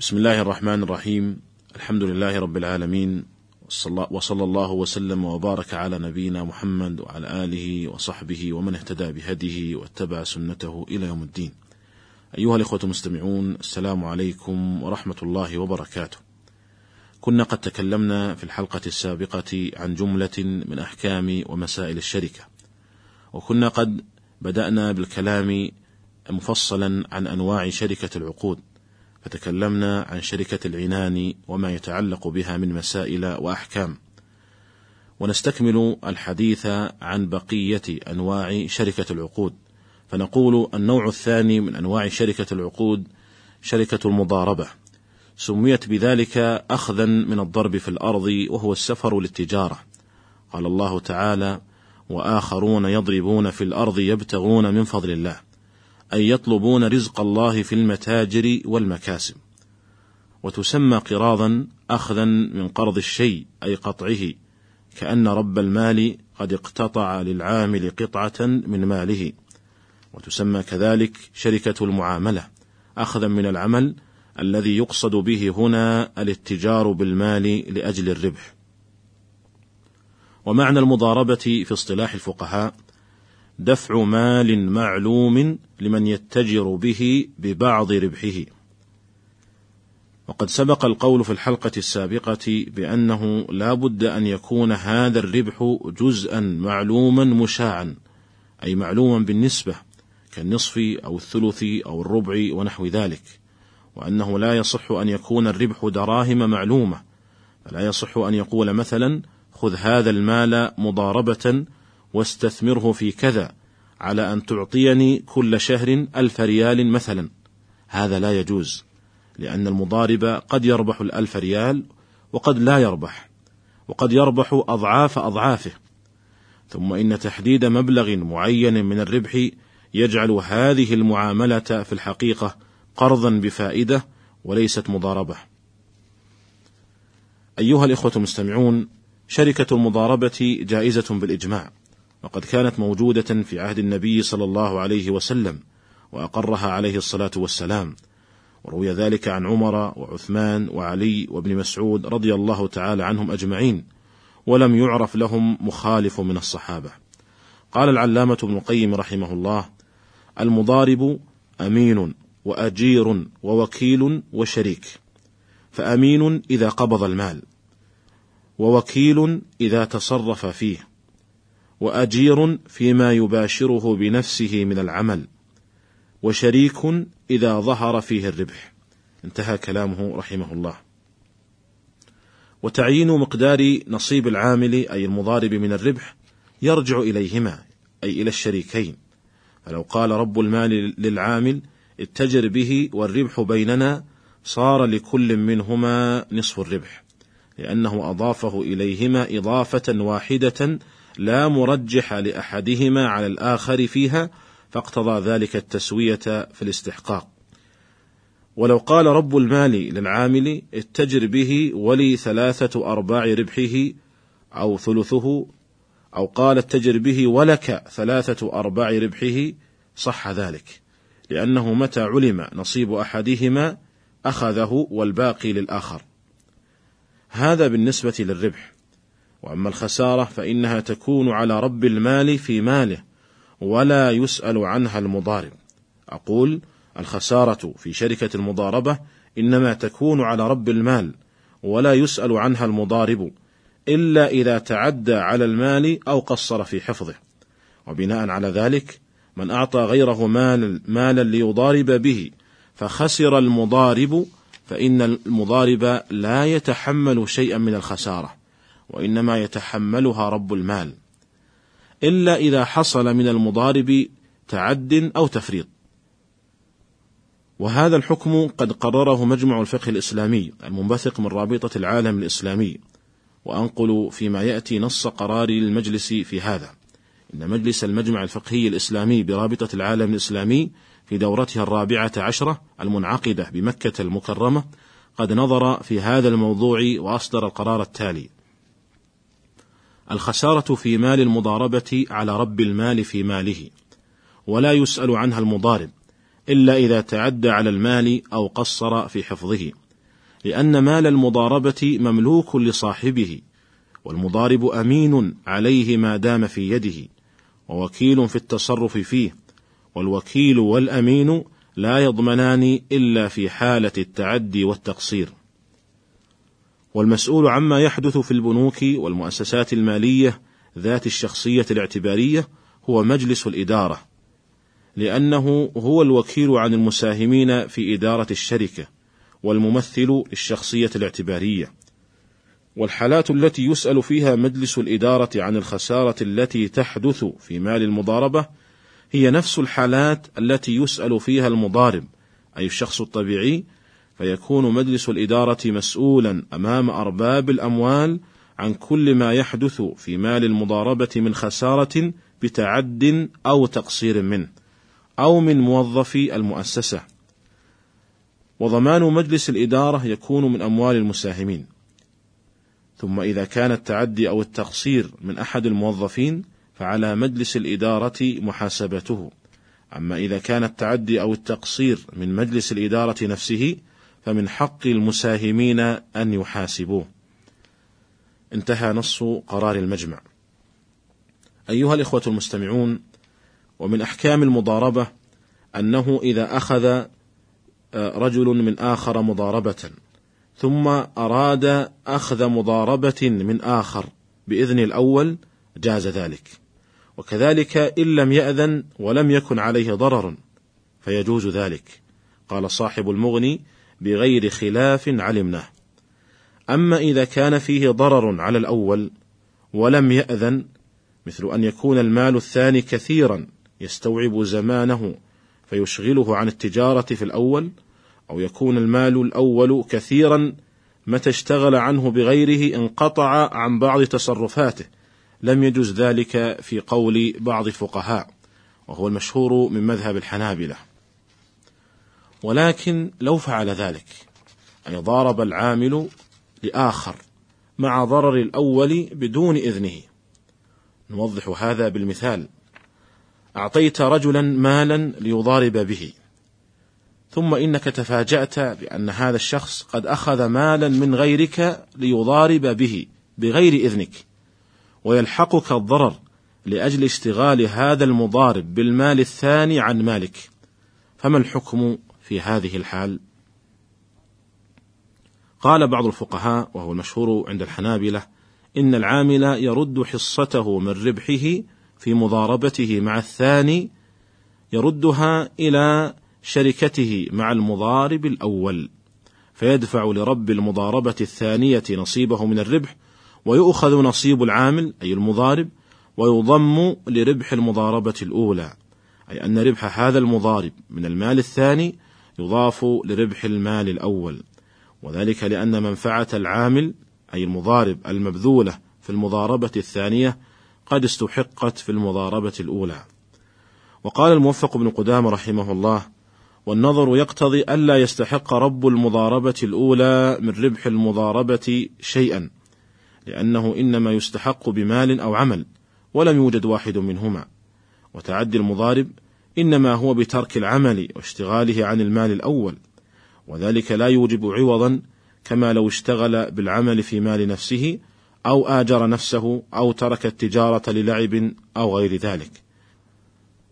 بسم الله الرحمن الرحيم الحمد لله رب العالمين وصلى الله وسلم وبارك على نبينا محمد وعلى اله وصحبه ومن اهتدى بهديه واتبع سنته إلى يوم الدين. ايها الاخوه المستمعون السلام عليكم ورحمه الله وبركاته. كنا قد تكلمنا في الحلقة السابقه عن جمله من احكام ومسائل الشركة. وكنا قد بدانا بالكلام مفصلا عن انواع شركه العقود. فتكلمنا عن شركة العنان وما يتعلق بها من مسائل وأحكام. ونستكمل الحديث عن بقية أنواع شركة العقود. فنقول النوع الثاني من أنواع شركة العقود شركة المضاربة. سميت بذلك أخذا من الضرب في الأرض وهو السفر للتجارة. قال الله تعالى: وآخرون يضربون في الأرض يبتغون من فضل الله. أي يطلبون رزق الله في المتاجر والمكاسب وتسمى قراضا أخذا من قرض الشيء أي قطعه كأن رب المال قد اقتطع للعامل قطعة من ماله. وتسمى كذلك شركة المعاملة أخذا من العمل الذي يقصد به هنا الاتجار بالمال لأجل الربح. ومعنى المضاربة في اصطلاح الفقهاء دفع مال معلوم لمن يتجر به ببعض ربحه. وقد سبق القول في الحلقة السابقة بأنه لا بد أن يكون هذا الربح جزءا معلوما مشاعا أي معلوما بالنسبة كالنصف أو الثلث أو الربع ونحو ذلك وأنه لا يصح أن يكون الربح دراهم معلومة فلا يصح أن يقول مثلا خذ هذا المال مضاربة واستثمره في كذا على أن تعطيني كل شهر ألف ريال مثلا. هذا لا يجوز لأن المضارب قد يربح الألف ريال وقد لا يربح وقد يربح أضعاف أضعافه. ثم إن تحديد مبلغ معين من الربح يجعل هذه المعاملة في الحقيقة قرضا بفائدة وليست مضاربة. أيها الإخوة المستمعون، شركة المضاربة جائزة بالإجماع، وقد كانت موجودة في عهد النبي صلى الله عليه وسلم وأقرها عليه الصلاة والسلام. وروي ذلك عن عمر وعثمان وعلي وابن مسعود رضي الله تعالى عنهم أجمعين ولم يعرف لهم مخالف من الصحابة. قال العلامة ابن القيم رحمه الله المضارب أمين وأجير ووكيل وشريك فأمين إذا قبض المال ووكيل إذا تصرف فيه. وأجير فيما يباشره بنفسه من العمل وشريك إذا ظهر فيه الربح. انتهى كلامه رحمه الله. وتعيين مقدار نصيب العامل أي المضارب من الربح يرجع إليهما أي إلى الشريكين. فلو قال رب المال للعامل اتجر به والربح بيننا صار لكل منهما نصف الربح لأنه أضافه إليهما إضافة واحدة لا مرجح لأحدهما على الآخر فيها فاقتضى ذلك التسوية في الاستحقاق. ولو قال رب المال للعامل اتجر به ولي ثلاثة أرباع ربحه أو ثلثه أو قال اتجر به ولك ثلاثة أرباع ربحه صح ذلك لأنه متى علم نصيب أحدهما أخذه والباقي للآخر. هذا بالنسبة للربح. وأما الخسارة فإنها تكون على رب المال في ماله ولا يسأل عنها المضارب. أقول الخسارة في شركة المضاربة إنما تكون على رب المال ولا يسأل عنها المضارب إلا إذا تعدى على المال أو قصر في حفظه. وبناء على ذلك من أعطى غيره مال مالا ليضارب به فخسر المضارب فإن المضارب لا يتحمل شيئا من الخسارة. وإنما يتحملها رب المال. إلا إذا حصل من المضارب تعد أو تفريط. وهذا الحكم قد قرره مجمع الفقه الإسلامي المنبثق من رابطة العالم الإسلامي. وأنقل فيما يأتي نص قرار المجلس في هذا. إن مجلس المجمع الفقهي الإسلامي برابطة العالم الإسلامي في دورتها الرابعة عشرة المنعقدة بمكة المكرمة قد نظر في هذا الموضوع وأصدر القرار التالي: الخسارة في مال المضاربة على رب المال في ماله، ولا يسأل عنها المضارب، إلا إذا تعدى على المال أو قصر في حفظه، لأن مال المضاربة مملوك لصاحبه والمضارب أمين عليه ما دام في يده ووكيل في التصرف فيه والوكيل والأمين لا يضمنان إلا في حالة التعدي والتقصير. والمسؤول عما يحدث في البنوك والمؤسسات المالية ذات الشخصية الاعتبارية هو مجلس الإدارة لأنه هو الوكيل عن المساهمين في إدارة الشركة والممثل للشخصية الاعتبارية. والحالات التي يسأل فيها مجلس الإدارة عن الخسارة التي تحدث في مال المضاربة هي نفس الحالات التي يسأل فيها المضارب أي الشخص الطبيعي فيكون مجلس الإدارة مسؤولا أمام أرباب الأموال عن كل ما يحدث في مال المضاربة من خسارة بتعد أو تقصير منه أو من موظفي المؤسسة. وضمان مجلس الإدارة يكون من أموال المساهمين. ثم إذا كان التعدي أو التقصير من أحد الموظفين فعلى مجلس الإدارة محاسبته. أما إذا كان التعدي أو التقصير من مجلس الإدارة نفسه فمن حق المساهمين أن يحاسبوه. انتهى نص قرار المجمع. أيها الإخوة المستمعون ومن أحكام المضاربة أنه إذا أخذ آه، رجل من آخر مضاربة ثم أراد أخذ مضاربة من آخر بإذن الأول جاز ذلك. وكذلك إن لم يأذن ولم يكن عليه ضرر فيجوز ذلك. قال صاحب المغني بغير خلاف علمناه. أما إذا كان فيه ضرر على الأول ولم يأذن مثل أن يكون المال الثاني كثيرا يستوعب زمانه فيشغله عن التجارة في الأول أو يكون المال الأول كثيرا متى اشتغل عنه بغيره انقطع عن بعض تصرفاته. لم يجز ذلك في قول بعض الفقهاء وهو المشهور من مذهب الحنابلة. ولكن لو فعل ذلك أي ضارب العامل لآخر مع ضرر الأول بدون إذنه. نوضح هذا بالمثال. أعطيت رجلا مالا ليضارب به. ثم إنك تفاجأت بأن هذا الشخص قد أخذ مالا من غيرك ليضارب به بغير إذنك. ويلحقك الضرر لأجل اشتغال هذا المضارب بالمال الثاني عن مالك. فما الحكم في هذه الحال. قال بعض الفقهاء وهو المشهور عند الحنابلة إن العامل يرد حصته من ربحه في مضاربته مع الثاني يردها إلى شركته مع المضارب الأول فيدفع لرب المضاربة الثانية نصيبه من الربح ويؤخذ نصيب العامل أي المضارب ويضم لربح المضاربة الأولى أي أن ربح هذا المضارب من المال الثاني يضاف لربح المال الأول وذلك لأن منفعة العامل أي المضارب المبذولة في المضاربة الثانية قد استحقت في المضاربة الأولى. وقال الموفق بن قدامة رحمه الله: والنظر يقتضي ألا يستحق رب المضاربة الأولى من ربح المضاربة شيئا، لأنه إنما يستحق بمال أو عمل، ولم يوجد واحد منهما. وتعدي المضارب إنما هو بترك العمل واشتغاله عن المال الأول، وذلك لا يوجب عوضا كما لو اشتغل بالعمل في مال نفسه أو آجر نفسه أو ترك التجارة للعب أو غير ذلك.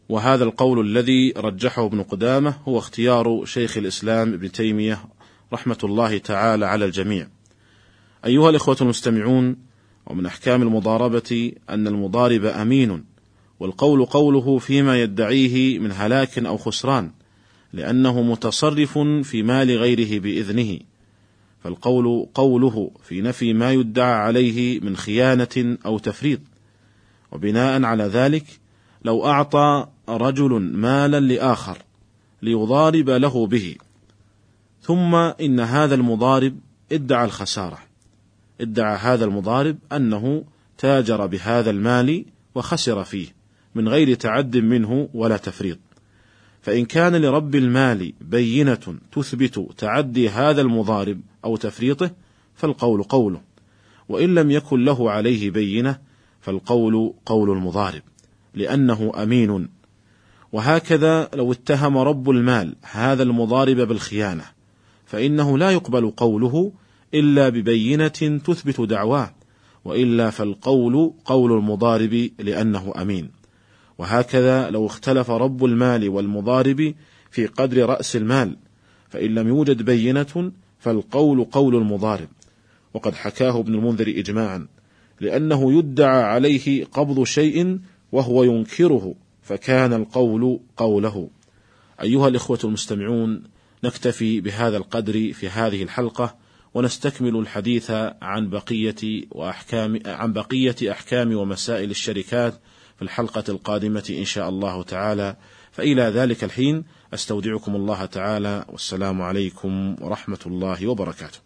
وهذا القول الذي رجحه ابن قدامة هو اختيار شيخ الإسلام ابن تيمية رحمة الله تعالى على الجميع. أيها الإخوة المستمعون، ومن أحكام المضاربة أن المضارب أمين، والقول قوله فيما يدعيه من هلاك أو خسران، لأنه متصرف في مال غيره بإذنه، فالقول قوله في نفي ما يدعى عليه من خيانة أو تفريط. وبناء على ذلك لو أعطى رجل مالا لآخر ليضارب له به. ثم إن هذا المضارب ادعى الخسارة. ادعى هذا المضارب أنه تاجر بهذا المال وخسر فيه. من غير تعد منه ولا تفريط. فإن كان لرب المال بينة تثبت تعدي هذا المضارب أو تفريطه فالقول قوله، وإن لم يكن له عليه بينة فالقول قول المضارب، لأنه أمين، وهكذا لو اتهم رب المال هذا المضارب بالخيانة، فإنه لا يقبل قوله إلا ببينة تثبت دعواه وإلا فالقول قول المضارب لأنه أمين. وهكذا لو اختلف رب المال والمضارب في قدر رأس المال فإن لم يوجد بينة فالقول قول المضارب. وقد حكاه ابن المنذر إجماعا لأنه يدعى عليه قبض شيء وهو ينكره فكان القول قوله. أيها الإخوة المستمعون نكتفي بهذا القدر في هذه الحلقة ونستكمل الحديث عن بقية وأحكام عن بقية أحكام ومسائل الشركات في الحلقة القادمة إن شاء الله تعالى. فإلى ذلك الحين أستودعكم الله تعالى. والسلام عليكم ورحمة الله وبركاته.